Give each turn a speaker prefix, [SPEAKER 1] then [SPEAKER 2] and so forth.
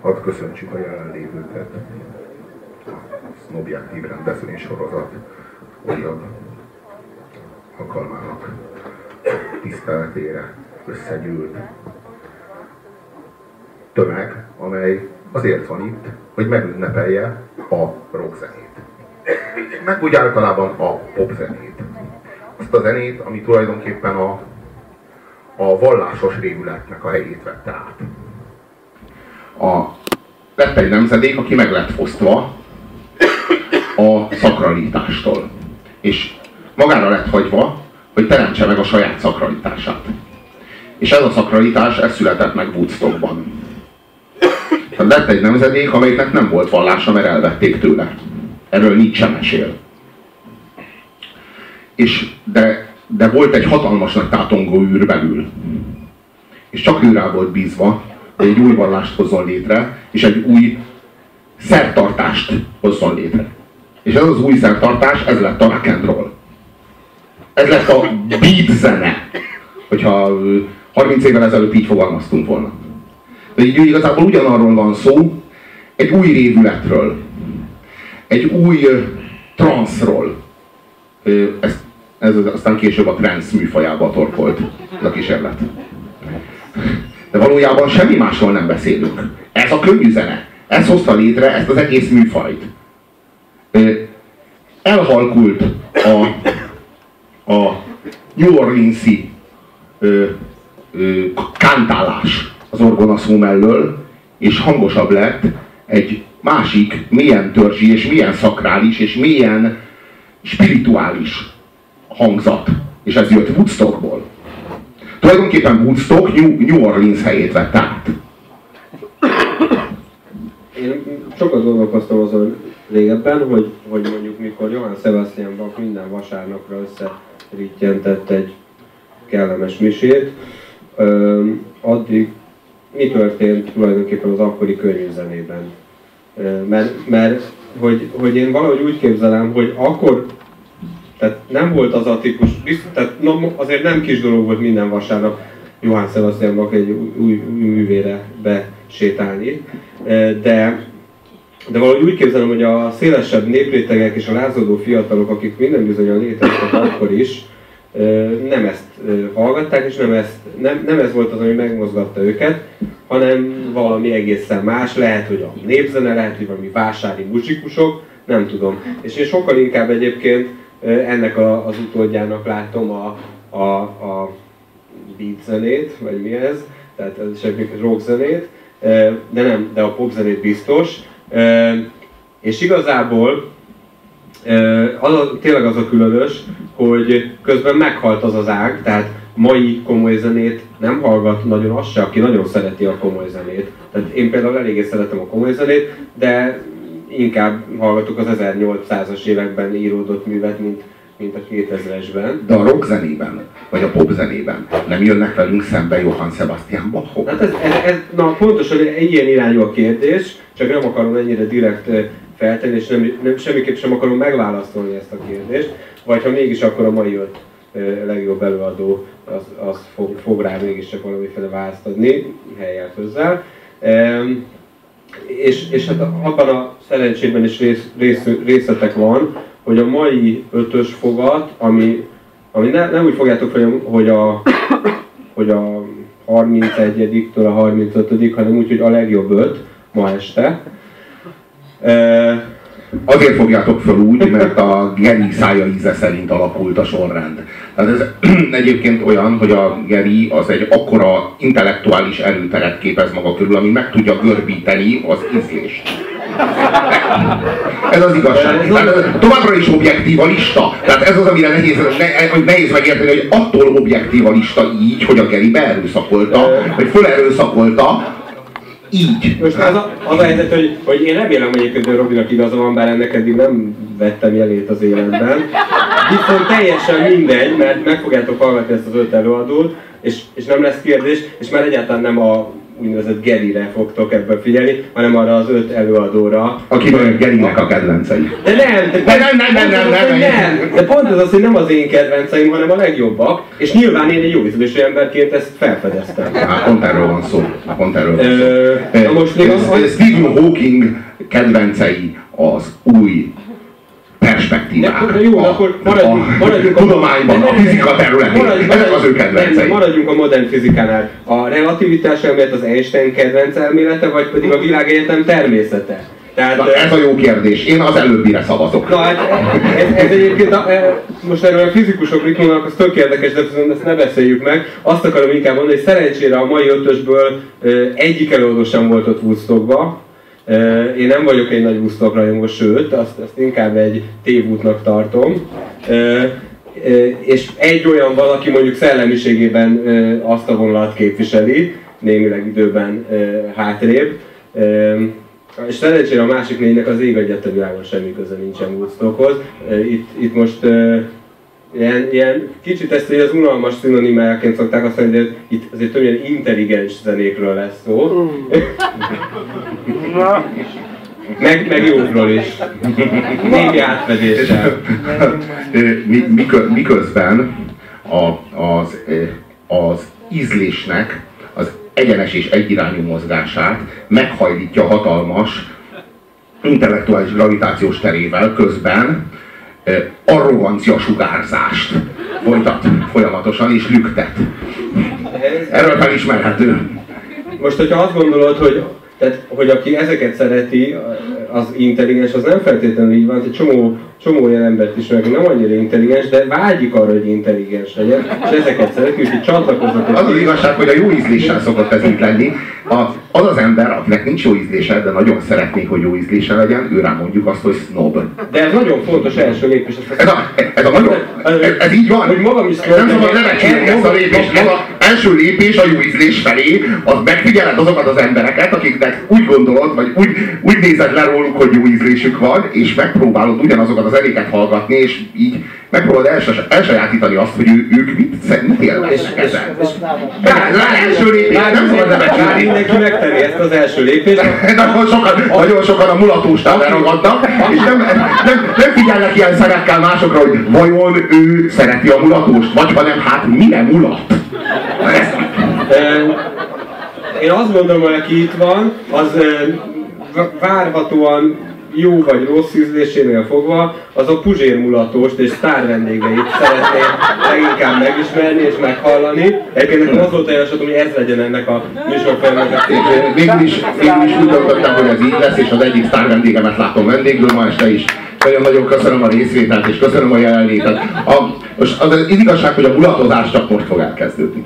[SPEAKER 1] Hadd köszöntsük a jelenlévőket. Objektív rendezvény sorozat újabb alkalmának tiszteletére összegyűlt tömeg, amely azért van itt, hogy megünnepelje a rockzenét. Meg úgy általában a popzenét. Azt a zenét, ami tulajdonképpen a, a vallásos rémületnek a helyét vette át. A, lett egy nemzedék, aki meg lett fosztva a szakralitástól. És magára lett hagyva, hogy teremtse meg a saját szakralitását. És ez a szakralitás, ez született meg Woodstockban. Tehát lett egy nemzedék, amelyiknek nem volt vallása, mert elvették tőle. Erről sem mesél. És de, de volt egy hatalmas nagy tátongó űr belül. És csak ő rá volt bízva, egy új vallást hozzon létre, és egy új szertartást hozzon létre. És ez az új szertartás, ez lett a rock and roll. Ez lett a beat zene. Hogyha 30 évvel ezelőtt így fogalmaztunk volna. De így igazából ugyanarról van szó, egy új révületről, egy új transzról. Ez, ez aztán később a transz műfajába torkolt ez a kísérlet. De valójában semmi másról nem beszélünk. Ez a könnyű zene. Ez hozta létre ezt az egész műfajt. Elhalkult a, a New Orleans-i kántálás az orgonaszó mellől, és hangosabb lett egy másik, milyen törzsi, és milyen szakrális, és milyen spirituális hangzat. És ez jött Woodstockból. Tulajdonképpen Woodstock New, New Orleans helyét vett át.
[SPEAKER 2] Én sokat gondolkoztam azon régebben, hogy, hogy mondjuk mikor Johann Sebastian Bach minden vasárnapra összerítjentett egy kellemes misét, addig mi történt tulajdonképpen az akkori könyvzenében. Mert, mert hogy, hogy én valahogy úgy képzelem, hogy akkor tehát nem volt az a típus, biztos, tehát no, azért nem kis dolog volt minden vasárnap Johann Sebastiannak egy új, új, új művére besétálni, de, de valahogy úgy képzelem, hogy a szélesebb néprétegek és a lázadó fiatalok, akik minden bizonyan léteztek akkor is, nem ezt hallgatták, és nem, ezt, nem, nem ez volt az, ami megmozgatta őket, hanem valami egészen más, lehet, hogy a népzene, lehet, hogy valami vásári muzsikusok, nem tudom. És én sokkal inkább egyébként ennek a, az utódjának látom a, a, a beat zenét, vagy mi ez, tehát ez egy rock zenét, de nem, de a pop zenét biztos. És igazából az a, tényleg az a különös, hogy közben meghalt az az ág, tehát mai komoly zenét nem hallgat nagyon az se, aki nagyon szereti a komoly zenét. Tehát én például eléggé szeretem a komoly zenét, de inkább hallgatok az 1800-as években íródott művet, mint, mint a 2000-esben.
[SPEAKER 1] De a rock zenében, vagy a pop zenében nem jönnek velünk szembe Johann Sebastian Bachok?
[SPEAKER 2] Hát ez, ez, ez, na pontosan ilyen irányú a kérdés, csak nem akarom ennyire direkt feltenni, és nem, nem, semmiképp sem akarom megválaszolni ezt a kérdést, vagy ha mégis akkor a mai öt legjobb előadó az, az fog, fog rá mégiscsak valamiféle választ adni, helyet hozzá. És, és hát abban a szerencsében is rész, rész, részletek van, hogy a mai ötös fogat, ami, ami ne, nem úgy fogjátok fel, hogy a, hogy a 31-től a 35 hanem úgy, hogy a legjobb öt ma este.
[SPEAKER 1] Azért fogjátok föl úgy, mert a Geri szája íze szerint alakult a sorrend. Tehát ez egyébként olyan, hogy a Geri az egy akkora intellektuális erőteret képez maga körül, ami meg tudja görbíteni az ízlést. Ez az igazság. Tehát továbbra is objektív a lista. Tehát ez az, amire nehéz, ne, nehéz megérteni, hogy attól objektív a lista így, hogy a Geri beerőszakolta, vagy fölerőszakolta így.
[SPEAKER 2] Most az a, az a helyzet, hogy, hogy én remélem egyébként, hogy Robinak igaza van, bár ennek eddig nem vettem jelét az életben. Viszont teljesen mindegy, mert meg fogjátok hallgatni ezt az öt előadót, és, és nem lesz kérdés, és már egyáltalán nem a úgynevezett Gerire fogtok ebben figyelni, hanem arra az öt előadóra.
[SPEAKER 1] Aki a Gerinek a kedvencei.
[SPEAKER 2] De nem, de
[SPEAKER 1] nem, nem, nem, nem, nem, nem,
[SPEAKER 2] nem. De pont ez az, hogy nem az én kedvenceim, hanem a legjobbak, és nyilván én egy jó ízlésű emberként ezt felfedeztem.
[SPEAKER 1] Hát pont erről van szó. Pont erről van szó.
[SPEAKER 2] Ö, na most még az, hogy-
[SPEAKER 1] Stephen Hawking kedvencei az új perspektívák.
[SPEAKER 2] De, de jó, de akkor maradjunk,
[SPEAKER 1] a,
[SPEAKER 2] maradjunk
[SPEAKER 1] a tudományban, a fizika területén.
[SPEAKER 2] maradjunk-
[SPEAKER 1] Ezek az ő kedvencei.
[SPEAKER 2] Maradjunk a modern fizikánál. A relativitás elmélet az Einstein kedvenc elmélete, vagy pedig a világegyetem természete? Tehát,
[SPEAKER 1] Na, ez a jó kérdés. Én az előbbire szavazok.
[SPEAKER 2] Na hát ez, ez egyébként, a, e, most erről a fizikusok mit mondanak, az tök érdekes, de ezt ne beszéljük meg. Azt akarom inkább mondani, hogy szerencsére a mai ötösből egyik előadó sem volt ott Woodstockba. Én nem vagyok egy nagy Woodstock rajongó, sőt, azt, azt inkább egy tévútnak tartom. És egy olyan valaki mondjuk szellemiségében azt a vonalat képviseli, némileg időben hátrébb. És szerencsére a másik négynek az ég egyet a világon semmi köze nincsen Woodstockhoz. Itt, itt most ilyen, ilyen, kicsit ezt ugye az unalmas szinonimájaként szokták azt mondani, hogy itt azért többnyire intelligens zenékről lesz szó. meg, meg jókról is. Némi átfedéssel.
[SPEAKER 1] Mi- mikö- Miközben a, az, az ízlésnek az egyenes és egyirányú mozgását meghajlítja hatalmas intellektuális gravitációs terével közben arrogancia sugárzást folytat folyamatosan és lüktet. Erről felismerhető.
[SPEAKER 2] Most, hogyha azt gondolod, hogy, tehát, hogy aki ezeket szereti, az intelligens, az nem feltétlenül így van. Egy csomó, csomó olyan embert ismerek, aki nem annyira intelligens, de vágyik arra, hogy intelligens legyen, és ezeket szereti, úgyhogy csatlakoznak.
[SPEAKER 1] Az az igazság, hogy a jó ízléssel szokott ez így lenni. A, az az ember, akinek nincs jó ízlése, de nagyon szeretné, hogy jó ízlése legyen, őrá mondjuk azt, hogy snob.
[SPEAKER 2] De ez nagyon fontos első lépés.
[SPEAKER 1] Ez, a, ez, a nagyon, ez, ez így van.
[SPEAKER 2] Hogy magam is
[SPEAKER 1] nem szabad lebecsülni ezt a lépést. Ez az első lépés a jó ízlés felé, az megfigyeled azokat az embereket, akiknek úgy gondolod, vagy úgy, úgy nézed le róluk, hogy jó ízlésük van, és megpróbálod ugyanazokat az eléket hallgatni, és így megpróbálod els, elsajátítani azt, hogy ő, ők mit, mit élveznek ezen. De az első lépés, nem szabad lebecsülni.
[SPEAKER 2] mindenki megtenni ezt az első lépést,
[SPEAKER 1] Nagyon sokan, nagyon sokan a mulatóstán leragadnak, és nem, nem, nem figyelnek ilyen szerekkel másokra, hogy vajon ő szereti a mulatóst, vagy hanem hát mire mulat. Na ez,
[SPEAKER 2] Ö, Én azt gondolom, hogy aki itt van, az várhatóan jó vagy rossz ízlésénél fogva, az a Puzsér mulatóst és sztár szeretné leginkább megismerni és meghallani. Egyébként nekem az volt a hogy ez legyen ennek a műsorfilmnek a
[SPEAKER 1] Én végül is, végül is úgy döntöttem, hogy ez így lesz, és az egyik sztár vendégemet látom vendégül ma este is. Nagyon-nagyon köszönöm a részvételt, és köszönöm a jelenlétet. A, most az, az igazság, hogy a mulatozás csak most fog elkezdődni.